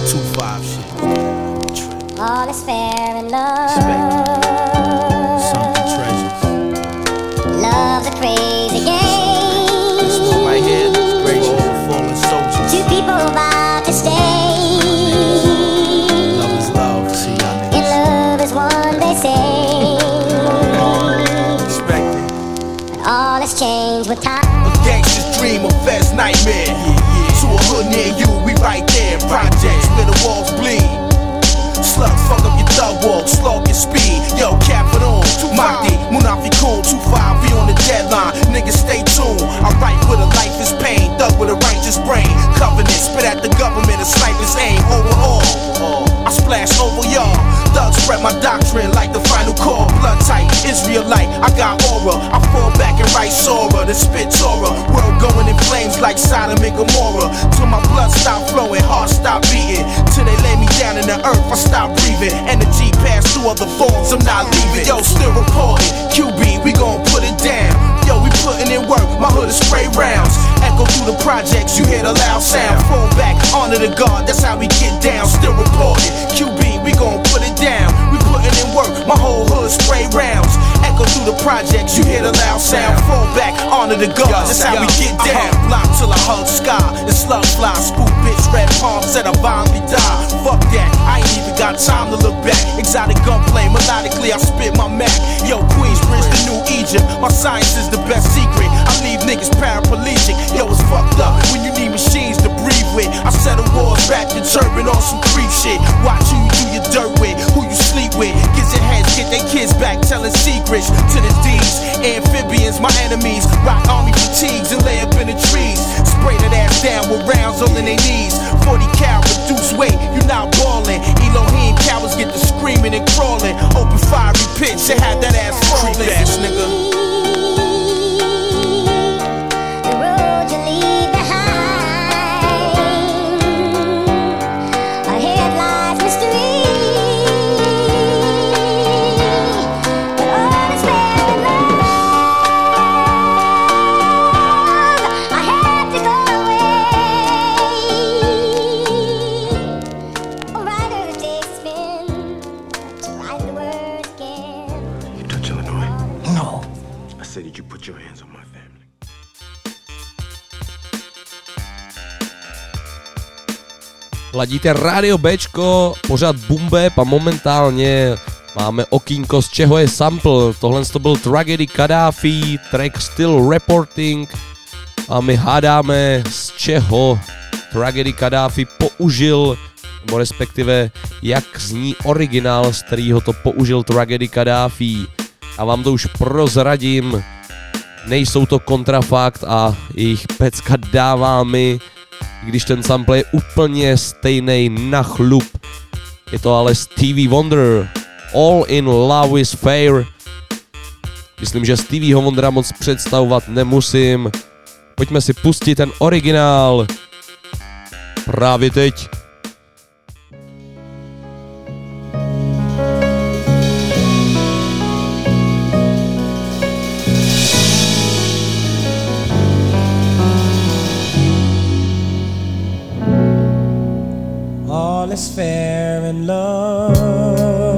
Two five shit. All is fair in love. Projects where the walls bleed. Slugs fuck up your thug walk, slog your speed. Yo, cap it on. Mahdi, Munafikun, 2-5, we on the deadline. Niggas stay tuned. I write with a life is pain, thug with a righteous brain. Covenant, spit at the government, a sniper's aim. Overall, I splash over y'all. Thugs spread my doctrine like the final call. Blood tight, Israelite, I got aura. I fall back and write Sora, the spit Torah. World going in flames like Sodom and Gomorrah. Till my blood stop flowing, heart stop beating. Till they lay me down in the earth, I stop breathing. Energy pass through other forms, I'm not leaving. Yo, still reporting. QB, we gon' put it down. Yo, we putting in work, my hood is spray rounds. Echo through the projects, you hear the loud sound. Fall back, honor the God, that's how we get down. Still reporting. QB, we gon' put it down. Putting in work, my whole hood spray rounds. Echo through the projects, you hear the loud sound. Fall back, honor the God, that's how we get down. Block till I hug sky, the slug fly, spook bitch, red palm said I violently die. Fuck that, I ain't even got time to look back. Exotic gunplay, melodically I spit my Mac. Yo, Queensbridge, the new Egypt. My science is the best secret. I leave niggas paraplegic. Yo, it's fucked up when you need machines to breathe with. I settle wars, wrap your turban on some creep shit. Watch who you your dirt with, who you sleep with. Kids and heads get their kids back, telling secrets to the thieves. Amphibians, my enemies, rock army fatigues and lay up in the trees. Spray that ass down with rounds all their knees. 40 cal, reduce weight, you not balling. Elohim cowards get to screaming and crawling. Open fiery pits and have that ass crawling. Creep ass nigga. Ladíte Radio Bčko, pořád Bumbeb a momentálně máme okýnko, z čeho je sample. Tohle to byl Tragedy Kadhafi, track Still Reporting a my hádáme, z čeho Tragedy Kadhafi použil, nebo respektive jak zní originál, z kterého to použil Tragedy Kadhafi. A vám to už prozradím, nejsou to kontrafakt a jejich pecka dává mi, když ten sample je úplně stejný na chlup. Je to ale Stevie Wonder, All in Love is Fair. Myslím, že Stevieho Wondera moc představovat nemusím. Pojďme si pustit ten originál. Právě teď. All is fair in love.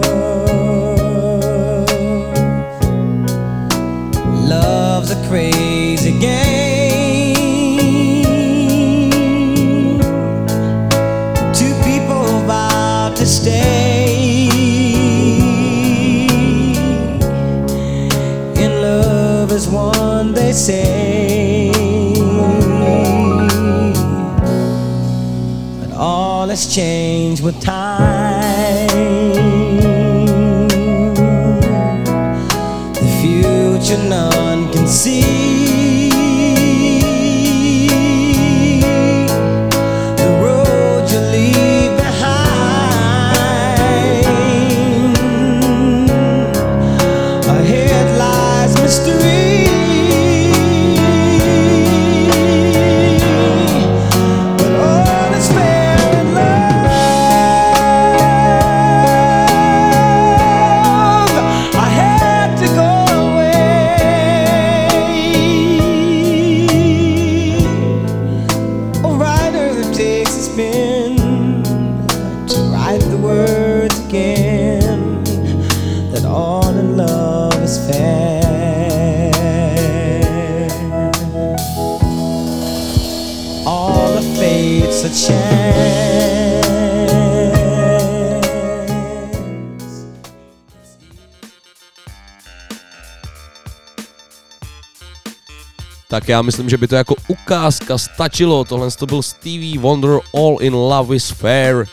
Tak já myslím, že by to jako ukázka stačilo. Tohle to byl Stevie Wonder All in Love is Fair.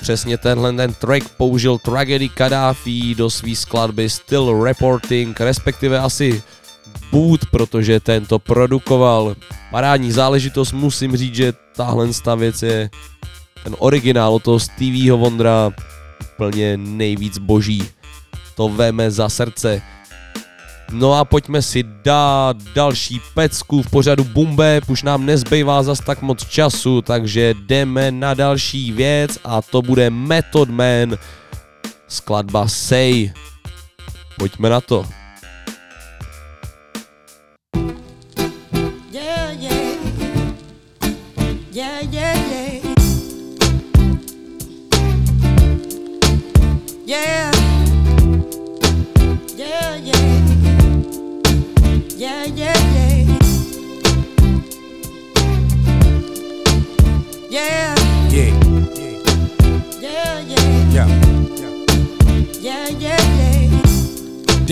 Přesně tenhle ten track použil Tragedy Kadhafi do své skladby Still Reporting, respektive asi Boot, protože ten to produkoval. Parádní záležitost, musím říct, že tahle ta věc je ten originál od toho Stevieho Wondera úplně nejvíc boží. To veme za srdce. No a pojďme si dát další pecku v pořadu Bumbeb, už nám nezbývá zas tak moc času, takže jdeme na další věc a to bude Method Man, skladba Say. Pojďme na to. Yeah.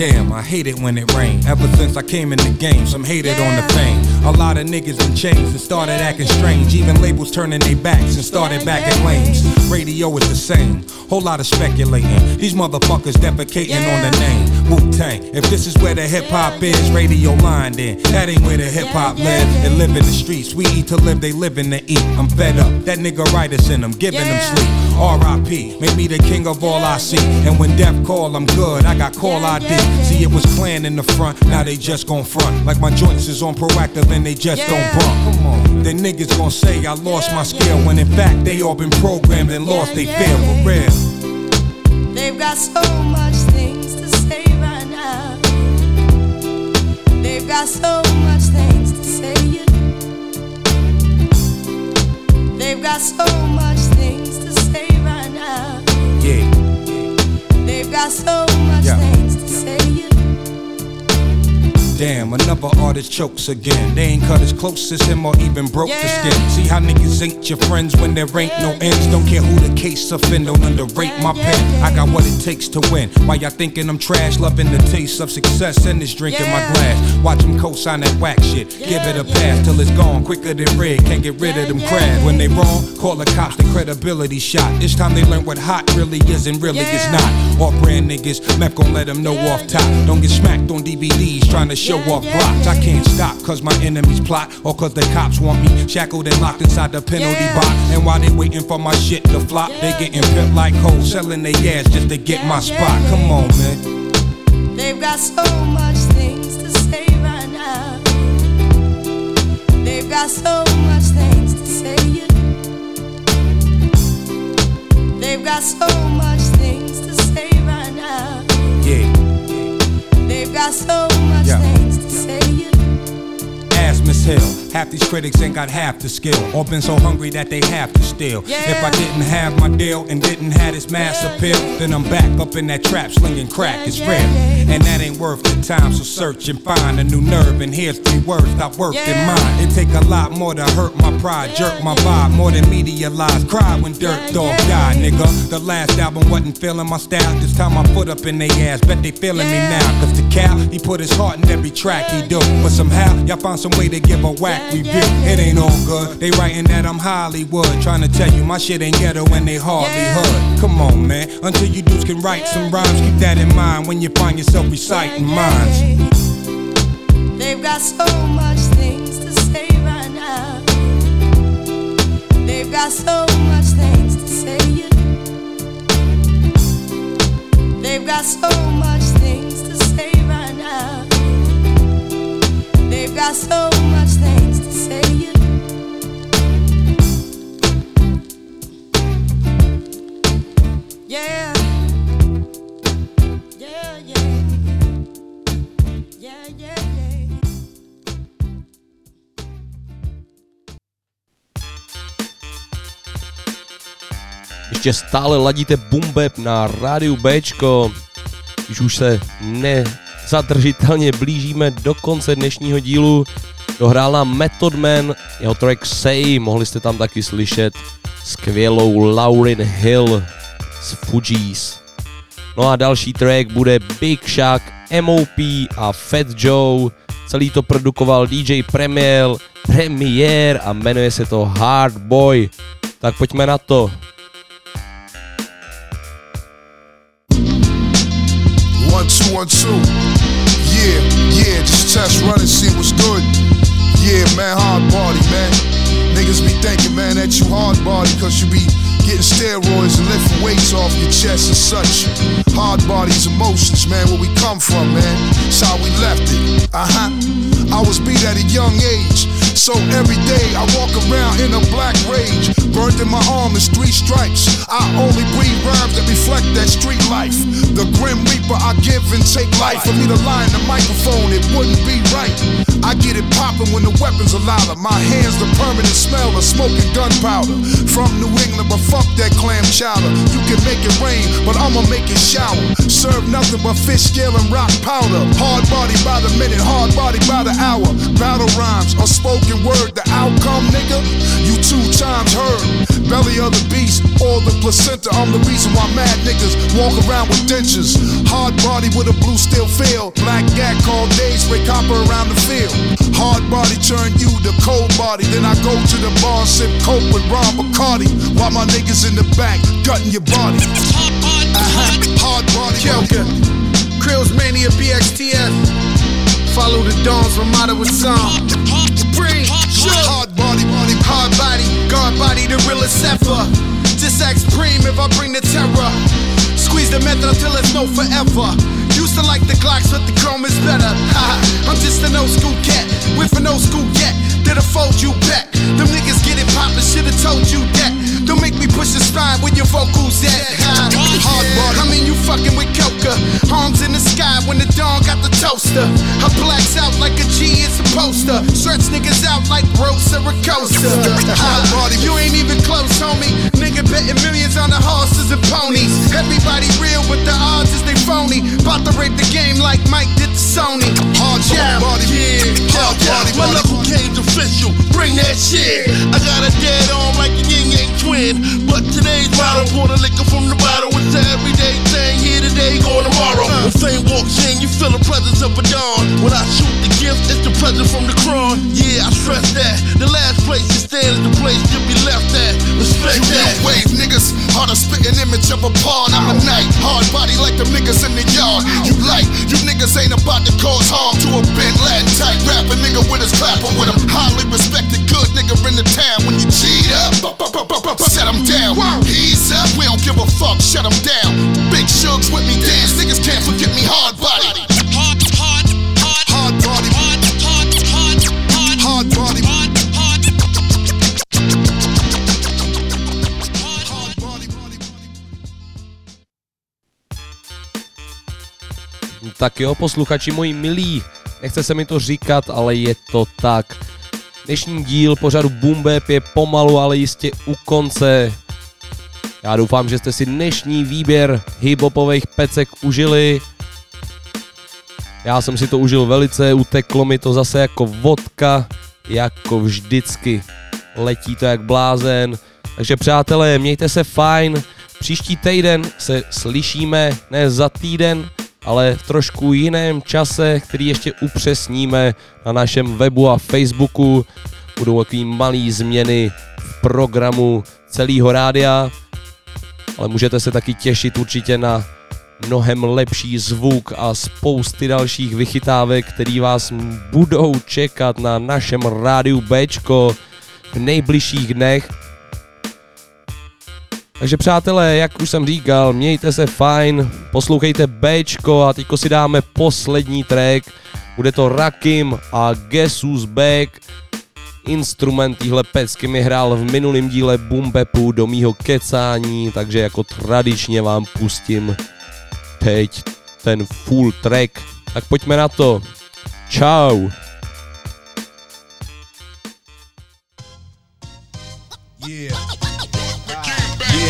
Damn, I hate it when it rain. Ever since I came in the game, some hated on the fame. A lot of niggas been changed and started acting strange. Even labels turning their backs and started backing lanes. Radio is the same. Whole lot of speculating. These motherfuckers defecating on the name. Wu Tang. If this is where the hip hop is, radio line then. That ain't where the hip hop live. They live in the streets. We eat to live, they living to eat. I'm fed up. That nigga writers in them, giving them sleep. R.I.P. Make me the king of all I see. And when death call, I'm good. I got call ID. See, it was clan in the front. Now they just gon' front. Like my joints is on proactive and they just don't bump. Come on. Then niggas gon' say I lost my skill. When in fact they all been programmed and lost they feel for real. They've got so much things to say right now. They've got so much things to say. They've got so much Yeah. They've got so much Yeah. things to say. Damn, another artist chokes again. They ain't cut as close as him or even broke the skin. See how niggas ain't your friends when there ain't no ends. Don't care who the case offend, don't underrate my pen. I got what it takes to win. Why y'all thinking I'm trash? Loving the taste of success and this drink in my glass. Watch them co-sign that whack shit. Give it a pass till it's gone quicker than red. Can't get rid of them crabs. When they wrong, call the cops, the credibility shot. This time they learn what hot really is and really is not. Off brand niggas, meth gon' let them know off top. Don't get smacked on DVDs trying to show off blocks. I can't stop cause my enemies plot or cause the cops want me shackled and locked inside the penalty box. And while they waiting for my shit to flop, they getting pimped like hoes, selling their ass just to get my spot. Come on, man. They've got so much things to say right now. They've got so much things to say. Yeah. They've got so much things to say right now. Yeah. Yeah. They've got so much Yeah. Ask Miss Hill. Half these critics ain't got half the skill, or been so hungry that they have to steal. If I didn't have my deal and didn't have this mass appeal, then I'm back up in that trap slinging crack. It's real, and that ain't worth the time. So search and find a new nerve. And here's three words that worked in mine. It take a lot more to hurt my pride, jerk my vibe more than media lies. Cry when Dirt Dog died, nigga. The last album wasn't feeling my style. This time I put up in they ass. Bet they feeling me now. Cause the cow, he put his heart in every track he do. But somehow, y'all found some way to give a whack review. It ain't all good. They writing that I'm Hollywood. Trying to tell you my shit ain't ghetto and they hardly hood. Come on, man. Until you dudes can write some rhymes, keep that in mind when you find yourself reciting minds. They've got so much things to say right now. They've got so much things to say. They've got so much things to say right now. They've got so much Ještě stále ladíte Bumbeb na rádiu Bčko, když už se nezadržitelně blížíme do konce dnešního dílu. Dohrál nám Method Man, jeho track Say, mohli jste tam taky slyšet skvělou Lauryn Hill z Fugees. No a další track bude Big Shack, MOP a Fat Joe. Celý to produkoval DJ Premier, Premier a jmenuje se to Hard Boy. Tak pojďme na to. One, two, one, two. Yeah, yeah, just test run and see what's good. Yeah, man, hard body, man. Niggas be thinking, man, that you hard body cause you be getting steroids and lifting weights off your chest and such. Hard bodies, emotions, man, where we come from, man. It's how we left it. Uh huh. I was beat at a young age. So every day I walk around in a black rage. Burnt in my arm is three stripes. I only breathe rhymes that reflect that street life. The grim reaper, I give and take life. For me to lie in the microphone, it wouldn't be right. I get it poppin' when the weapons are louder. My hands, the permanent smell of smoking gunpowder. From New England, but fuck that clam chowder. You can make it rain, but I'ma make it shower. Serve nothing but fish scale and rock powder. Hard body by the minute, hard body by the hour. Battle rhymes, a spoken word. The outcome, nigga, you two times heard. Belly of the beast, or the placenta. I'm the reason why mad niggas walk around with dentures. Hard body with a blue steel feel. Black gat called days, spray copper around the field. Hard body turn you to cold body. Then I go to the bar, sip coke with Ron Bacardi. While my niggas in the back, gutting your body. Hard body. Joker. Krills Mania BXTF. Follow the dawns, motto was song. Bring, Hard body, body, hard body, guard body, the realest ever. Just ask Preem if I bring the terror. Squeeze the method until it's no forever. Used to like the Glocks, but the chrome is better. I'm just an old school cat with an old school gat that'll fold you back. Them niggas get it poppin', should've told you that. Don't make me push the spine where your vocals at. Ha, hard body. I mean, you fucking with Coca. Arms in the sky when the dawn got the toaster. I blacks out like a G is supposed to. Stretch niggas out like Rosa Ricosta. Ha, you ain't even close, homie. Nigga betting millions on the horses and ponies. Everybody real, but the odds is they phony. About to rape the game like Mike did to Sony. Hard Yeah. body, My knuckle game's official, bring that shit. I got a dead on like a yin yang twin. But today's motto, pour the liquor from the bottle. It's an everyday thing, here today, gone tomorrow. Uh. When fame walks in, you feel the presence of a dawn. When I shoot the gift, it's the present from the crown. Yeah, I stress that. The last place you stand is the place you'll be left at. Respect You that. wave niggas, hard to spit an image of a pawn. I'm a night, hard body like them niggas in the yard. You like, you niggas ain't about to cause harm to a bent Latin type rapper nigga with his clapper with him. Highly respected, good nigga in the town. When you cheat bu- set him down. He's up, we don't give a fuck, shut him down. Big Shugs with me dance, niggas can't forget me hard body. Hard, hard, hard, hard body. Hard, hard, hard, hard, hard body. Hard, hard. Tak jo, posluchači moji milí, nechce se mi to říkat, ale je to tak. Dnešní díl pořadu Bap je pomalu, ale jistě u konce. Já doufám, že jste si dnešní výběr hiphopových pecek užili. Já jsem si to užil velice, uteklo mi to zase jako vodka, jako vždycky. Letí to jak blázen. Takže přátelé, mějte se fajn. Příští týden se slyšíme, ne za týden, ale v trošku jiném čase, který ještě upřesníme na našem webu a Facebooku. Budou takový malý změny v programu celého rádia, ale můžete se taky těšit určitě na mnohem lepší zvuk a spousty dalších vychytávek, který vás budou čekat na našem rádiu Bčko v nejbližších dnech. Takže přátelé, jak už jsem říkal, mějte se fajn, poslouchejte Bčko a teďko si dáme poslední track. Bude to Rakim a Who's Back. Instrument téhle pecky mi hrál v minulém díle Boom Bapu do mýho kecání, takže jako tradičně vám pustím teď ten full track. Tak pojďme na to. Ciao.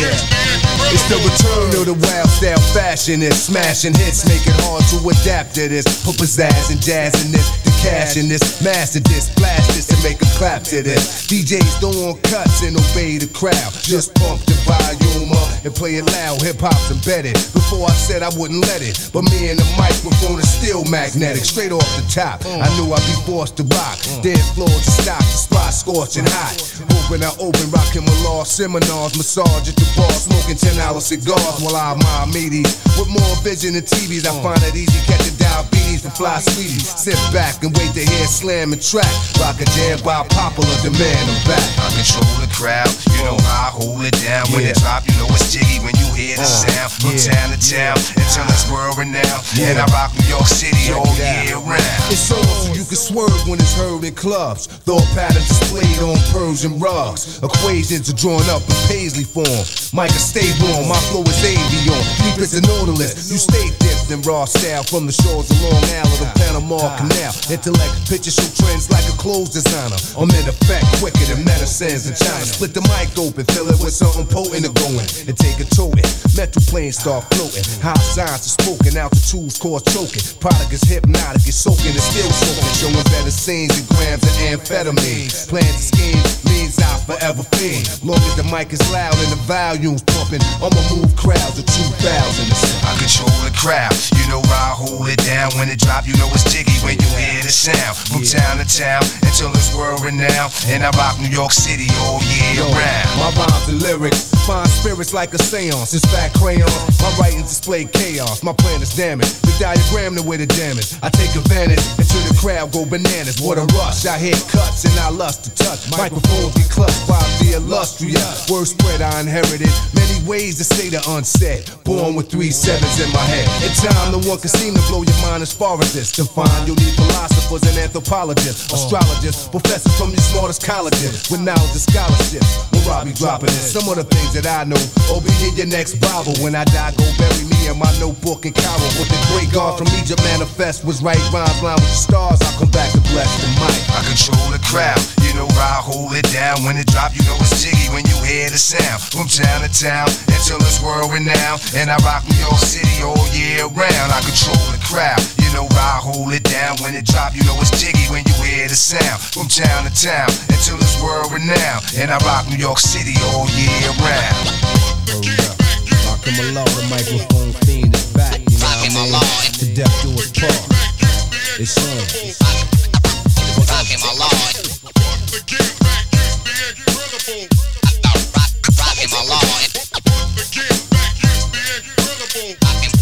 Yeah. It's the return of the wild style fashion. It's smashing hits, make it hard to adapt to this. Put pizzazz and jazz in this. The cash in this. Master this, blast this, and make a clap to this. DJs throwin' cuts and obey the crowd. Just pump the volume up and play it loud. Hip hop's embedded. Before I said I wouldn't let it, but me and the microphone is still magnetic. Straight off the top, I knew I'd be forced to rock. Dead floor to stop, the spot scorching hot. Open, I open, rocking my law seminars, massage at the bar, smoking 10 dollars cigars while I admire meaties. With more vision than TVs, I find it easy catching diabetes from fly sweeties. Sit back and wait to hear slam and track. Rock a jam while popular demand, I'm back. I control the crowd, you know how I hold it down. When it drop, you know it's jiggy when you hear the Uh, sound. From yeah, town to town until it's world renowned. And I rock New York City all year round. It's on so you can swerve when it's heard in clubs. Thought patterns displayed on Persian rugs. Equations are drawn up in paisley form. Micah, stay warm. My flow is avion. Deep as the Nautilus. You stay dipped in raw style from the shores of Long Island to Panama Canal. Intellect pictures show trends like a clothes designer. I'm in effect quicker than medicines in China. Split the mic open, fill it with something potent to go in and take a toting. Metal planes start floating. High signs are spoken, altitudes cause choking. Product is hypnotic, it's soaking, it's still soaking. Showing better scenes and grams of amphetamine. Plans and schemes means I forever fiend. Long as the mic is loud and the volume's pumping, I'ma move crowds of 2,000. I control the crowd, you know I hold it down. When it drop, you know it's jiggy when you hear the sound. From town to town until it's world renowned. And I rock New York City all year My rhymes and lyrics find spirits like a seance. It's fat crayons. My writings display chaos. My plan is damaged. The diagram the way the damage. I take advantage until the crowd go bananas. What a rush. I hit cuts and I lust to touch. Microphones be clutched by the illustrious. Word spread I inherited. Many ways to say the unsaid. Born with three sevens in my head. In time, no one can seem to blow your mind as far as this. To find you'll need philosophers and anthropologists, oh. astrologists, professors from your smartest colleges with knowledge and scholarship. Where I be dropping. Some of the things that I know. Oh, be in your next Bible. When I die, go bury me in my notebook and Cairo. What the great God from Egypt manifest was right. Rhymes line with the stars. I'll come back to bless the mic. I control the crowd, you know I hold it down. When it drop, you know it's jiggy when you hear the sound. From town to town until it's world renowned. And I rock New York City all year round. I control the crowd, you know I hold it down. When it drop, you know it's jiggy when you hear the sound. From town to town until it's world renowned. And I rock New York City all year round. Oh, yeah. Rockin' the microphone fiend is back. You know what I mean? To part. It's on. my on. Rockin' Malone. Rockin' Malone. Rockin'